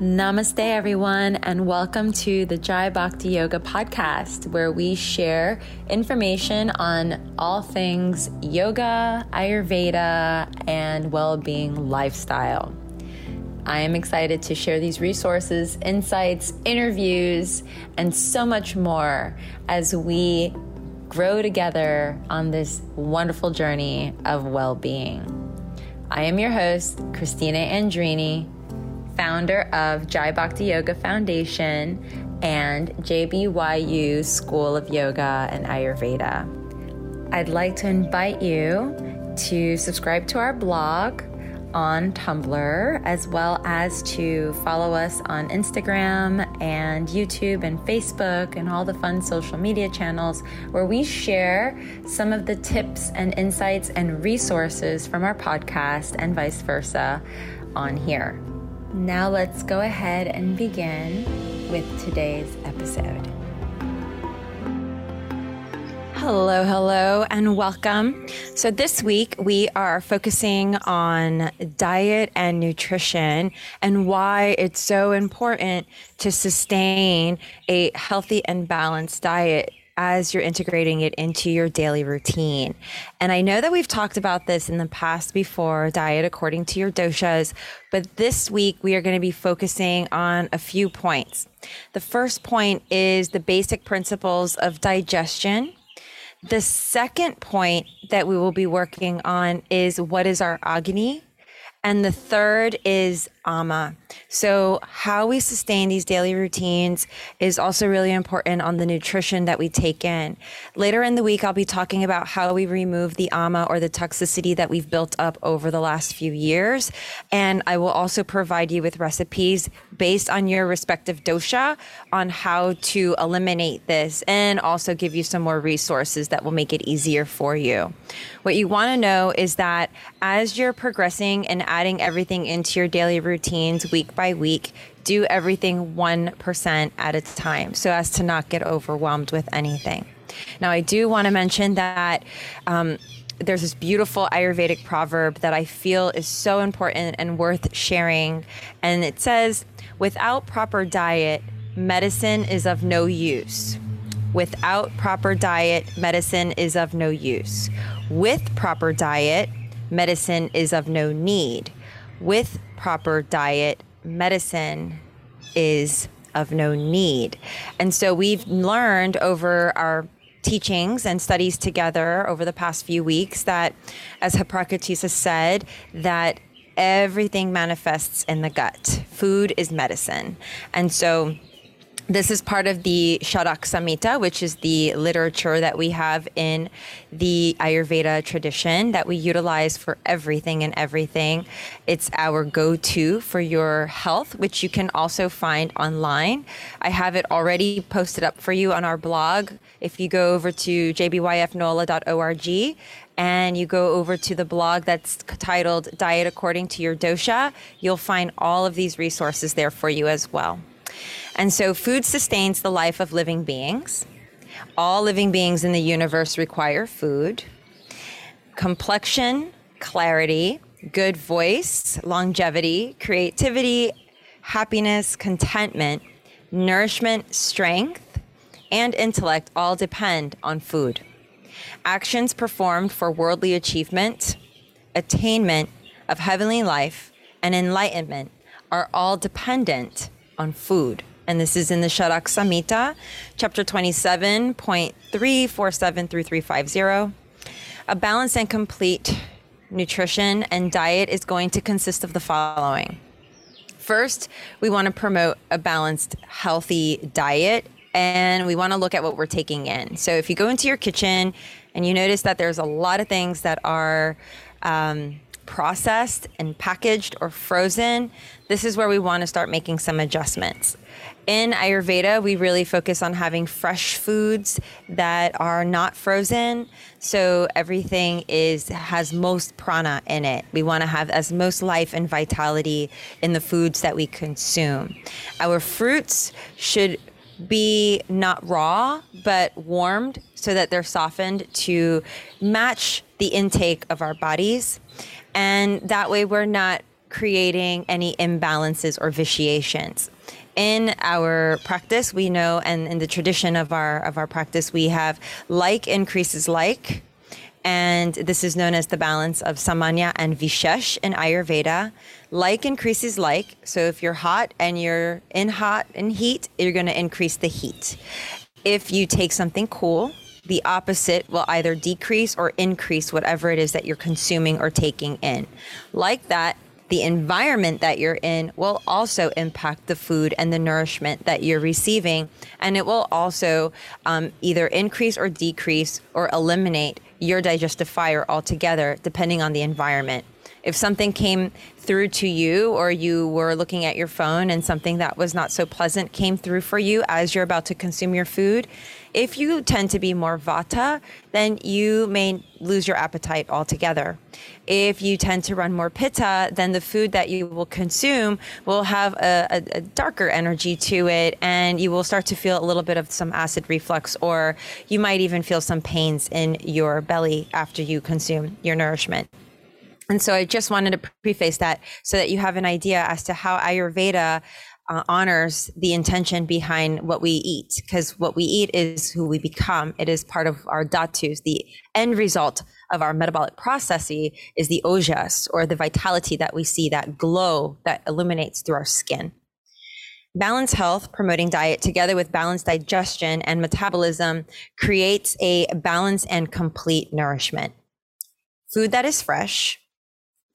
Namaste, everyone, and welcome to the Jai Bhakti Yoga podcast, where we share information on all things yoga, Ayurveda, and well being lifestyle. I am excited to share these resources, insights, interviews, and so much more as we grow together on this wonderful journey of well being. I am your host, Christina Andrini founder of Jai Bhakti Yoga Foundation and JBYU School of Yoga and Ayurveda. I'd like to invite you to subscribe to our blog on Tumblr, as well as to follow us on Instagram and YouTube and Facebook and all the fun social media channels where we share some of the tips and insights and resources from our podcast and vice versa on here. Now let's go ahead and begin with today's episode. Hello, hello, and welcome. So, this week we are focusing on diet and nutrition and why it's so important to sustain a healthy and balanced diet as you're integrating it into your daily routine. And I know that we've talked about this in the past before diet according to your doshas, but this week we are going to be focusing on a few points. The first point is the basic principles of digestion. The second point that we will be working on is what is our agni? And the third is ama. So, how we sustain these daily routines is also really important on the nutrition that we take in. Later in the week, I'll be talking about how we remove the ama or the toxicity that we've built up over the last few years. And I will also provide you with recipes based on your respective dosha on how to eliminate this and also give you some more resources that will make it easier for you. What you want to know is that as you're progressing and adding everything into your daily routines week by week, do everything 1% at a time so as to not get overwhelmed with anything. Now, I do want to mention that. Um, there's this beautiful Ayurvedic proverb that I feel is so important and worth sharing. And it says, without proper diet, medicine is of no use. Without proper diet, medicine is of no use. With proper diet, medicine is of no need. With proper diet, medicine is of no need. And so we've learned over our teachings and studies together over the past few weeks that, as Hippocrates has said, that everything manifests in the gut. Food is medicine. And so this is part of the Charak Samhita, which is the literature that we have in the Ayurveda tradition that we utilize for everything and everything. It's our go to for your health, which you can also find online. I have it already posted up for you on our blog. If you go over to jbyfnola.org and you go over to the blog that's titled Diet According to Your Dosha, you'll find all of these resources there for you as well. And so, food sustains the life of living beings. All living beings in the universe require food. Complexion, clarity, good voice, longevity, creativity, happiness, contentment, nourishment, strength, and intellect all depend on food. Actions performed for worldly achievement, attainment of heavenly life, and enlightenment are all dependent on food. And this is in the Charak Samhita, chapter 27.347 through 350. A balanced and complete nutrition and diet is going to consist of the following. First, we want to promote a balanced, healthy diet and we want to look at what we're taking in. So if you go into your kitchen and you notice that there's a lot of things that are um, processed and packaged or frozen, this is where we want to start making some adjustments. In Ayurveda, we really focus on having fresh foods that are not frozen. So everything is has most prana in it. We want to have as most life and vitality in the foods that we consume. Our fruits should be not raw, but warmed so that they're softened to match the intake of our bodies. And that way we're not creating any imbalances or vitiations. In our practice, we know, and in the tradition of our of our practice, we have like increases like, and this is known as the balance of samanya and vishesh in Ayurveda. Like increases like, so if you're hot and you're in hot and heat, you're going to increase the heat. If you take something cool, the opposite will either decrease or increase whatever it is that you're consuming or taking in. Like that, the environment that you're in will also impact the food and the nourishment that you're receiving. And it will also um, either increase or decrease or eliminate your digestive fire altogether, depending on the environment. If something came through to you, or you were looking at your phone and something that was not so pleasant came through for you as you're about to consume your food, if you tend to be more vata, then you may lose your appetite altogether. If you tend to run more pitta, then the food that you will consume will have a, a, a darker energy to it, and you will start to feel a little bit of some acid reflux, or you might even feel some pains in your belly after you consume your nourishment. And so I just wanted to preface that so that you have an idea as to how Ayurveda uh, honors the intention behind what we eat because what we eat is who we become. It is part of our dhatus the end result of our metabolic processes is the ojas or the vitality that we see that glow that illuminates through our skin. Balanced health promoting diet together with balanced digestion and metabolism creates a balanced and complete nourishment. Food that is fresh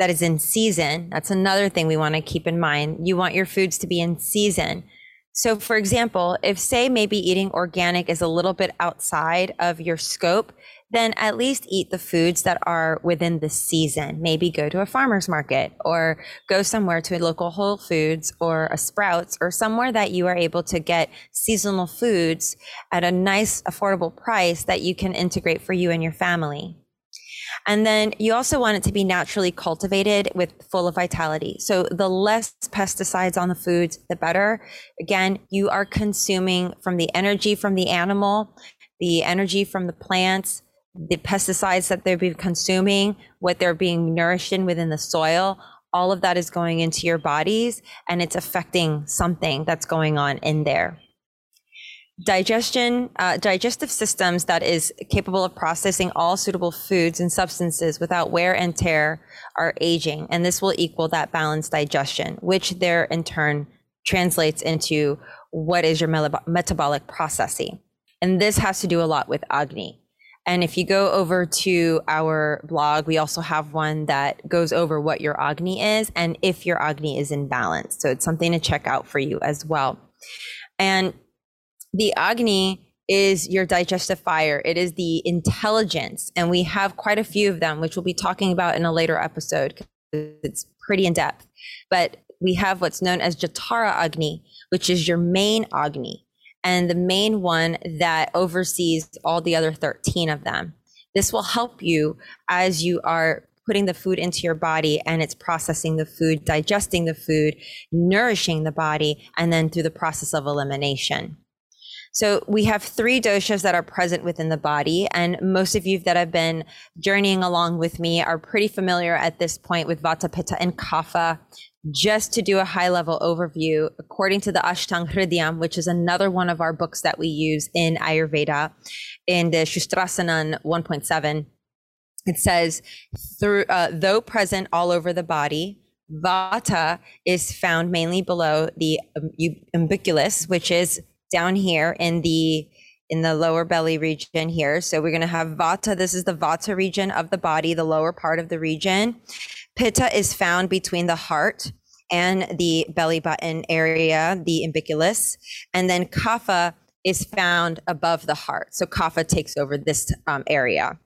that is in season. That's another thing we want to keep in mind. You want your foods to be in season. So, for example, if, say, maybe eating organic is a little bit outside of your scope, then at least eat the foods that are within the season. Maybe go to a farmer's market or go somewhere to a local Whole Foods or a Sprouts or somewhere that you are able to get seasonal foods at a nice, affordable price that you can integrate for you and your family. And then you also want it to be naturally cultivated with full of vitality. So the less pesticides on the foods, the better. Again, you are consuming from the energy from the animal, the energy from the plants, the pesticides that they're be consuming, what they're being nourished in within the soil. All of that is going into your bodies and it's affecting something that's going on in there digestion uh, digestive systems that is capable of processing all suitable foods and substances without wear and tear are aging and this will equal that balanced digestion which there in turn translates into what is your metabolic processing. And this has to do a lot with agni. And if you go over to our blog we also have one that goes over what your agni is and if your agni is in balance. So it's something to check out for you as well. And the Agni is your digestive fire. It is the intelligence. And we have quite a few of them, which we'll be talking about in a later episode. It's pretty in depth. But we have what's known as Jatara Agni, which is your main Agni, and the main one that oversees all the other 13 of them. This will help you as you are putting the food into your body and it's processing the food, digesting the food, nourishing the body, and then through the process of elimination. So we have three doshas that are present within the body. And most of you that have been journeying along with me are pretty familiar at this point with Vata, Pitta, and Kapha. Just to do a high level overview, according to the Ashtang Hridayam, which is another one of our books that we use in Ayurveda, in the Sutrasthana 1.7, it says, through, uh, though present all over the body, Vata is found mainly below the um, umbilicus, which is down here in the in the lower belly region here. So we're going to have Vata. This is the Vata region of the body, the lower part of the region. Pitta is found between the heart and the belly button area, the umbilicus. And then Kapha is found above the heart. So Kapha takes over this um, area.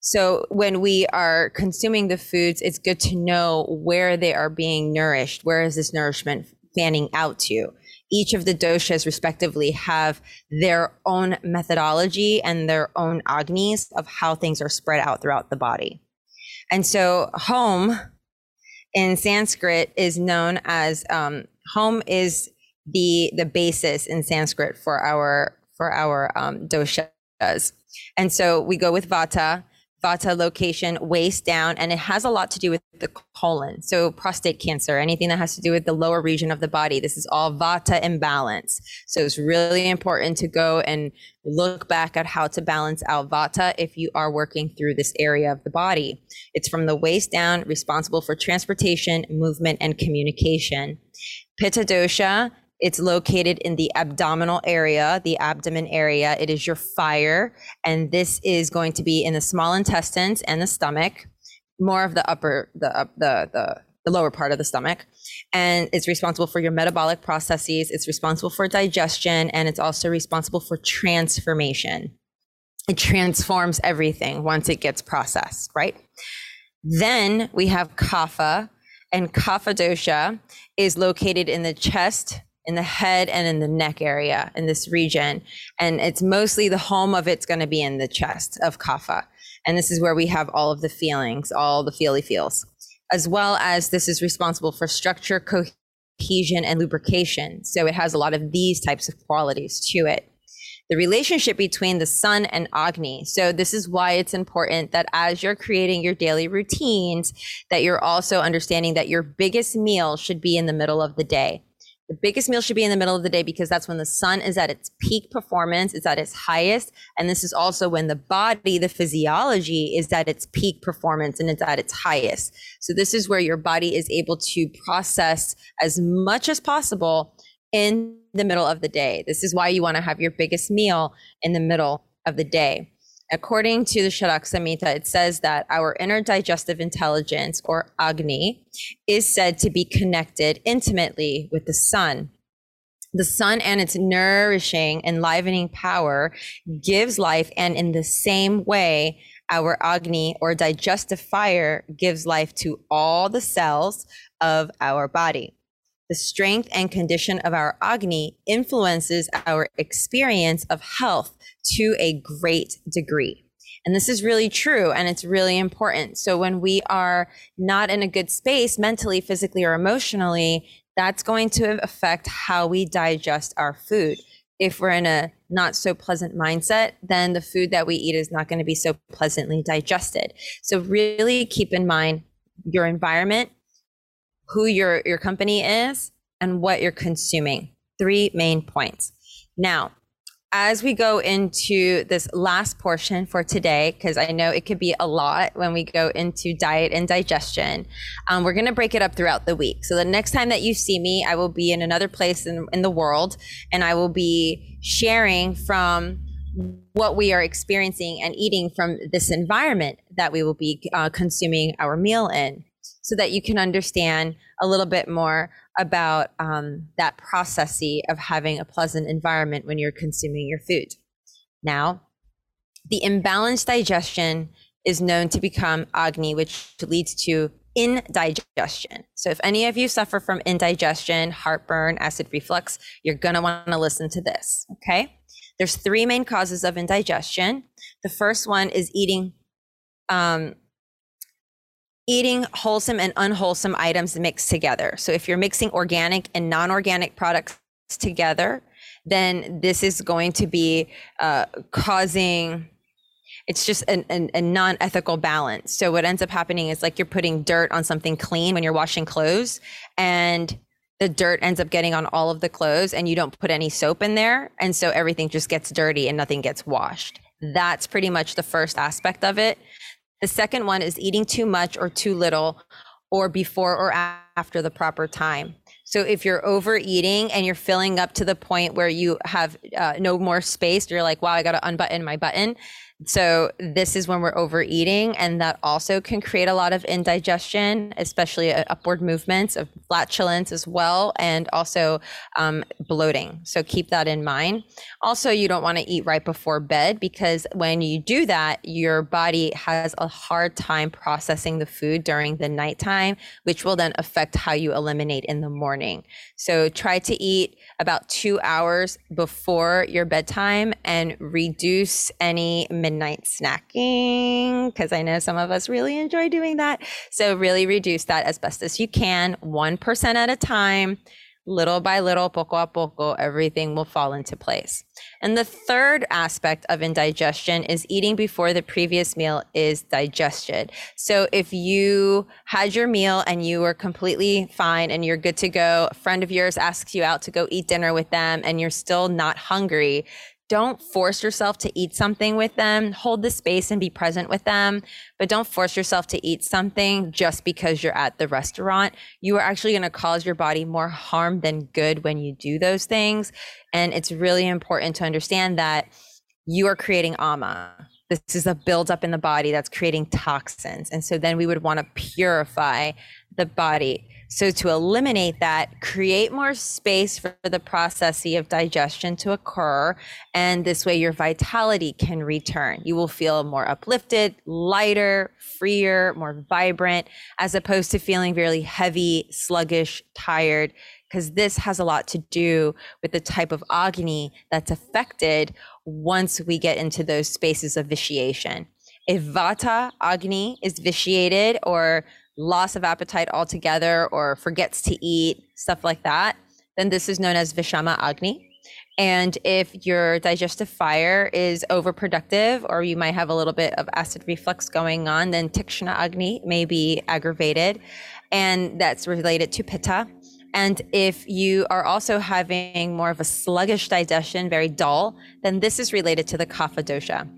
So when we are consuming the foods, it's good to know where they are being nourished. Where is this nourishment fanning out to? Each of the doshas respectively have their own methodology and their own agnis of how things are spread out throughout the body. And so home in Sanskrit is known as um, home is the the basis in Sanskrit for our for our um, doshas. And so we go with vata. Vata location, waist down, and it has a lot to do with the colon. So, prostate cancer, anything that has to do with the lower region of the body, this is all Vata imbalance. So, it's really important to go and look back at how to balance out Vata if you are working through this area of the body. It's from the waist down, responsible for transportation, movement, and communication. Pitta dosha it's located in the abdominal area, the abdomen area. It is your fire. And this is going to be in the small intestines and the stomach, more of the upper, the, uh, the, the, the lower part of the stomach. And it's responsible for your metabolic processes. It's responsible for digestion. And it's also responsible for transformation. It transforms everything once it gets processed, right? Then we have kapha, and kapha dosha is located in the chest, in the head and in the neck area in this region. And it's mostly the home of it's going to be in the chest of kapha. And this is where we have all of the feelings, all the feely feels, as well as this is responsible for structure, cohesion, and lubrication. So it has a lot of these types of qualities to it. The relationship between the sun and Agni. So this is why it's important that as you're creating your daily routines, that you're also understanding that your biggest meal should be in the middle of the day. The biggest meal should be in the middle of the day because that's when the sun is at its peak performance, it's at its highest. And this is also when the body, the physiology is at its peak performance and it's at its highest. So this is where your body is able to process as much as possible in the middle of the day. This is why you want to have your biggest meal in the middle of the day. According to the Charak Samhita, it says that our inner digestive intelligence, or Agni, is said to be connected intimately with the sun. The sun and its nourishing, enlivening power gives life, and in the same way, our Agni, or digestive fire, gives life to all the cells of our body. The strength and condition of our Agni influences our experience of health to a great degree. And this is really true and it's really important. So when we are not in a good space mentally, physically, or emotionally, that's going to affect how we digest our food. If we're in a not so pleasant mindset, then the food that we eat is not going to be so pleasantly digested. So really keep in mind your environment, who your your company is, and what you're consuming. Three main points. Now, as we go into this last portion for today, because I know it could be a lot when we go into diet and digestion, um, we're going to break it up throughout the week. So the next time that you see me, I will be in another place in, in the world and I will be sharing from what we are experiencing and eating from this environment that we will be uh, consuming our meal in so that you can understand a little bit more about um, that processy of having a pleasant environment when you're consuming your food. Now, the imbalanced digestion is known to become Agni, which leads to indigestion. So, if any of you suffer from indigestion, heartburn, acid reflux, you're going to want to listen to this. Okay. There's three main causes of indigestion. The first one is eating um, eating wholesome and unwholesome items mixed together. So if you're mixing organic and non-organic products together, then this is going to be uh, causing it's just an, an, a non-ethical balance. So what ends up happening is like you're putting dirt on something clean when you're washing clothes and the dirt ends up getting on all of the clothes and you don't put any soap in there and so everything just gets dirty and nothing gets washed. That's pretty much the first aspect of it the second one is eating too much or too little or before or after the proper time. So if you're overeating and you're filling up to the point where you have uh, no more space, you're like, wow, I got to unbutton my button. So this is when we're overeating, and that also can create a lot of indigestion, especially uh, upward movements of flatulence as well, and also um, bloating. So keep that in mind. Also, you don't want to eat right before bed because when you do that, your body has a hard time processing the food during the nighttime, which will then affect how you eliminate in the morning. So try to eat about two hours before your bedtime and reduce any midnight snacking because I know some of us really enjoy doing that. So, really reduce that as best as you can, 1% at a time. Little by little, poco a poco, everything will fall into place. And the third aspect of indigestion is eating before the previous meal is digested. So if you had your meal and you were completely fine and you're good to go, a friend of yours asks you out to go eat dinner with them and you're still not hungry, don't force yourself to eat something with them. Hold the space and be present with them, but don't force yourself to eat something just because you're at the restaurant. You are actually going to cause your body more harm than good when you do those things. And it's really important to understand that you are creating ama. This is a buildup in the body that's creating toxins. And so then we would want to purify the body. So to eliminate that, create more space for the process of digestion to occur. And this way your vitality can return. You will feel more uplifted, lighter, freer, more vibrant, as opposed to feeling really heavy, sluggish, tired, because this has a lot to do with the type of agni that's affected once we get into those spaces of vitiation. If vata agni is vitiated or loss of appetite altogether or forgets to eat, stuff like that, then this is known as Vishama Agni. And if your digestive fire is overproductive, or you might have a little bit of acid reflux going on, then Tikshna Agni may be aggravated, and that's related to Pitta. And if you are also having more of a sluggish digestion, very dull, then this is related to the Kapha dosha.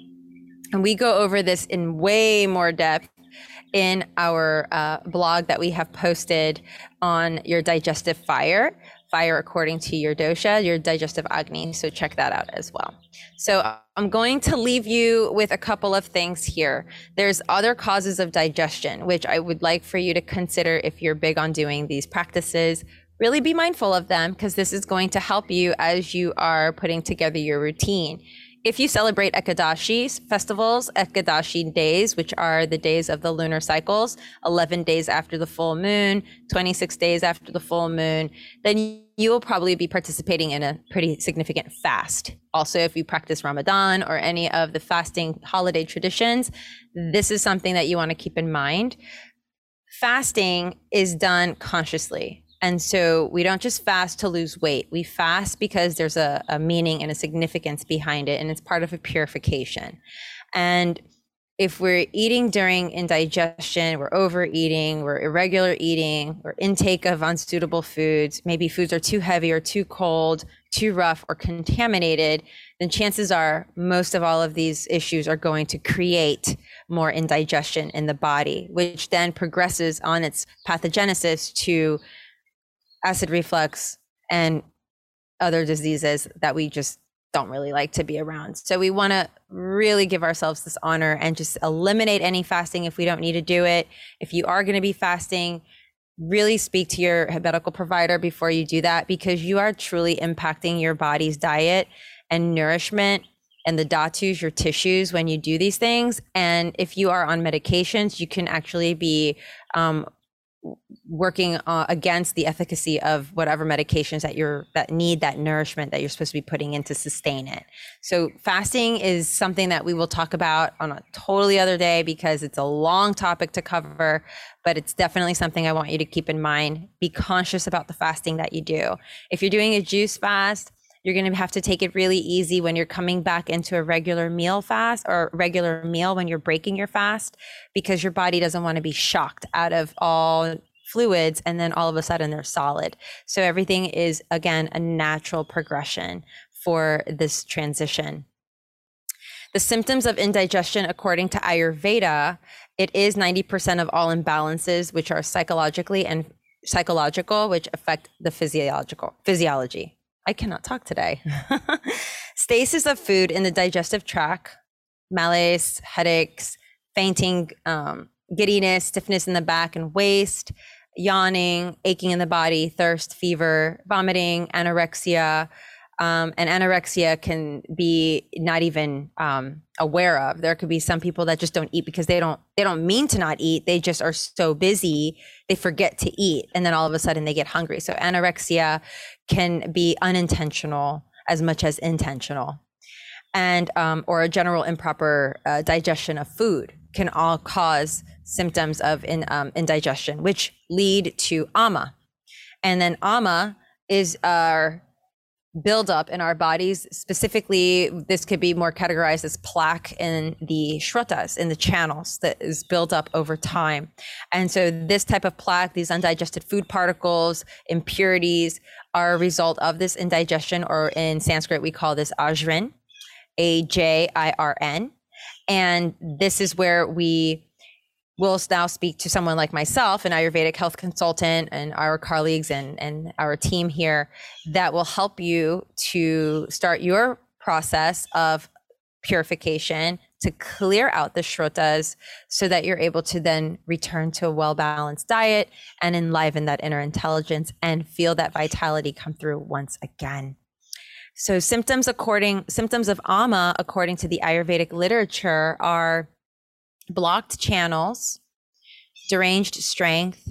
And we go over this in way more depth in our uh, blog that we have posted on your digestive fire, fire according to your dosha, your digestive agni. So check that out as well. So I'm going to leave you with a couple of things here. There's other causes of digestion, which I would like for you to consider if you're big on doing these practices. Really be mindful of them because this is going to help you as you are putting together your routine if you celebrate Ekadashi festivals, Ekadashi days, which are the days of the lunar cycles, 11 days after the full moon, 26 days after the full moon, then you will probably be participating in a pretty significant fast. Also, if you practice Ramadan or any of the fasting holiday traditions, this is something that you want to keep in mind. Fasting is done consciously. And so we don't just fast to lose weight. We fast because there's a, a meaning and a significance behind it, and it's part of a purification. And if we're eating during indigestion, we're overeating, we're irregular eating, or intake of unsuitable foods, maybe foods are too heavy or too cold, too rough or contaminated, then chances are most of all of these issues are going to create more indigestion in the body, which then progresses on its pathogenesis to acid reflux and other diseases that we just don't really like to be around. So we want to really give ourselves this honor and just eliminate any fasting if we don't need to do it. If you are going to be fasting, really speak to your medical provider before you do that because you are truly impacting your body's diet and nourishment and the dhatus, your tissues, when you do these things. And if you are on medications, you can actually be um, working uh, against the efficacy of whatever medications that you're that need that nourishment that you're supposed to be putting in to sustain it. So fasting is something that we will talk about on a totally other day because it's a long topic to cover, but it's definitely something I want you to keep in mind. Be conscious about the fasting that you do. If you're doing a juice fast, you're going to have to take it really easy when you're coming back into a regular meal fast or regular meal when you're breaking your fast because your body doesn't want to be shocked out of all fluids and then all of a sudden they're solid. So everything is again a natural progression for this transition. The symptoms of indigestion according to Ayurveda, it is 90% of all imbalances which are psychologically and psychological which affect the physiological physiology. I cannot talk today. Stasis of food in the digestive tract, malaise, headaches, fainting, um, giddiness, stiffness in the back and waist, yawning, aching in the body, thirst, fever, vomiting, anorexia. Um, and anorexia can be not even um, aware of. There could be some people that just don't eat because they don't they don't mean to not eat. They just are so busy they forget to eat, and then all of a sudden they get hungry. So anorexia can be unintentional as much as intentional, and um, or a general improper uh, digestion of food can all cause symptoms of in, um, indigestion, which lead to ama. And then ama is our buildup in our bodies. Specifically, this could be more categorized as plaque in the shrotas, in the channels that is built up over time. And so, this type of plaque, these undigested food particles, impurities, are a result of this indigestion, or in Sanskrit, we call this ajrin, A J I R N. And this is where we will now speak to someone like myself, an Ayurvedic health consultant, and our colleagues and, and our team here that will help you to start your process of purification to clear out the shrotas so that you're able to then return to a well balanced diet and enliven that inner intelligence and feel that vitality come through once again. So symptoms according symptoms of ama according to the Ayurvedic literature are blocked channels, deranged strength,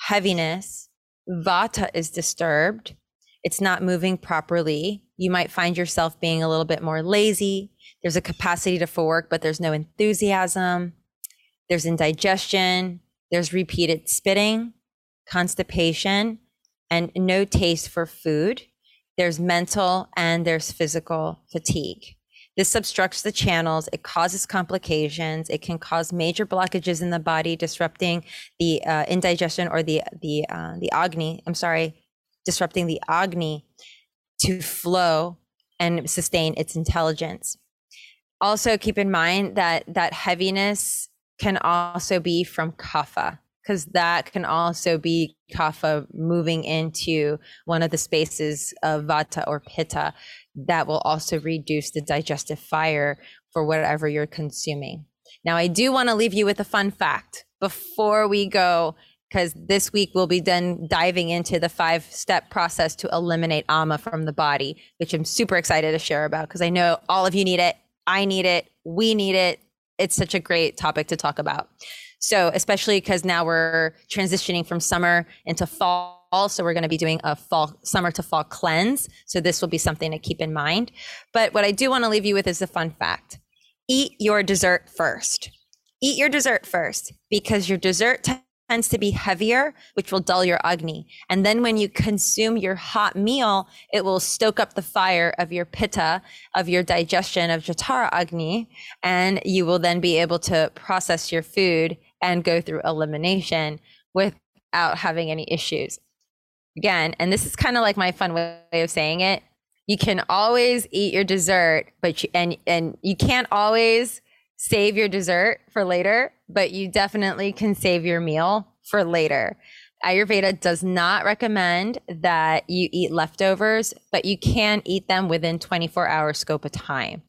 heaviness, vata is disturbed, it's not moving properly. You might find yourself being a little bit more lazy. There's a capacity to for work, but there's no enthusiasm. There's indigestion. There's repeated spitting, constipation, and no taste for food. There's mental and there's physical fatigue. This obstructs the channels. It causes complications. It can cause major blockages in the body, disrupting the uh, indigestion or the the uh, the agni. I'm sorry, disrupting the agni to flow and sustain its intelligence. Also, keep in mind that that heaviness can also be from kapha because that can also be kapha moving into one of the spaces of vata or pitta that will also reduce the digestive fire for whatever you're consuming. Now, I do want to leave you with a fun fact before we go, because this week we'll be then diving into the five step process to eliminate AMA from the body, which I'm super excited to share about because I know all of you need it. I need it. We need it. It's such a great topic to talk about. So, especially because now we're transitioning from summer into fall So, we're going to be doing a fall summer to fall cleanse. So this will be something to keep in mind. But what i do want to leave you with is a fun fact. Eat your dessert first. Eat your dessert first because your dessert tends to be heavier which will dull your agni. And then when you consume your hot meal it will stoke up the fire of your pitta of your digestion of jatara agni and you will then be able to process your food and go through elimination without having any issues again, and this is kind of like my fun way of saying it. You can always eat your dessert, but you, and and you can't always save your dessert for later, but you definitely can save your meal for later. Ayurveda does not recommend that you eat leftovers, but you can eat them within 24 hour scope of time.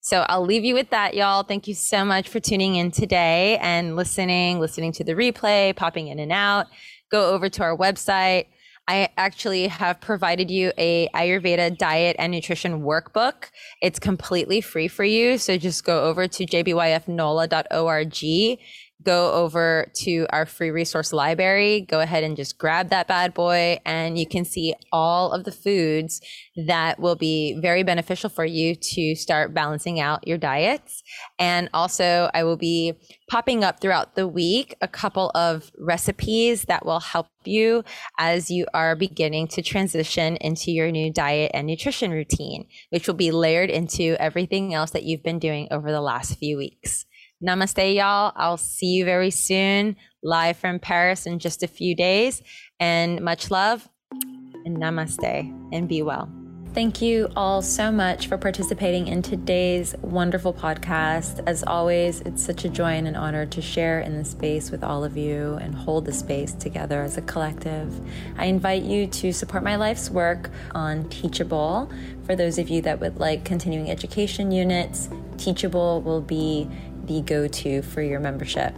So I'll leave you with that, y'all. Thank you so much for tuning in today and listening, listening to the replay, popping in and out. Go over to our website, I actually have provided you a Ayurveda diet and nutrition workbook. It's completely free for you. So just go over to jbyfnola.org go over to our free resource library, go ahead and just grab that bad boy, and you can see all of the foods that will be very beneficial for you to start balancing out your diets. And also, I will be popping up throughout the week a couple of recipes that will help you as you are beginning to transition into your new diet and nutrition routine, which will be layered into everything else that you've been doing over the last few weeks. Namaste, y'all. I'll see you very soon, live from Paris in just a few days. And much love and namaste and be well. Thank you all so much for participating in today's wonderful podcast. As always, it's such a joy and an honor to share in this space with all of you and hold the space together as a collective. I invite you to support my life's work on Teachable. For those of you that would like continuing education units, Teachable will be the go to for your membership.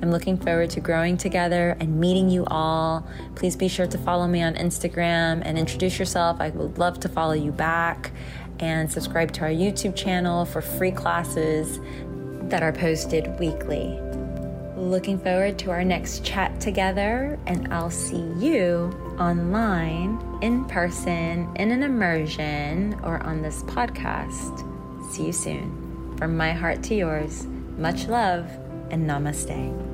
I'm looking forward to growing together and meeting you all. Please be sure to follow me on Instagram and introduce yourself. I would love to follow you back and subscribe to our YouTube channel for free classes that are posted weekly. Looking forward to our next chat together, and I'll see you online, in person, in an immersion, or on this podcast. See you soon. From my heart to yours. Much love and namaste.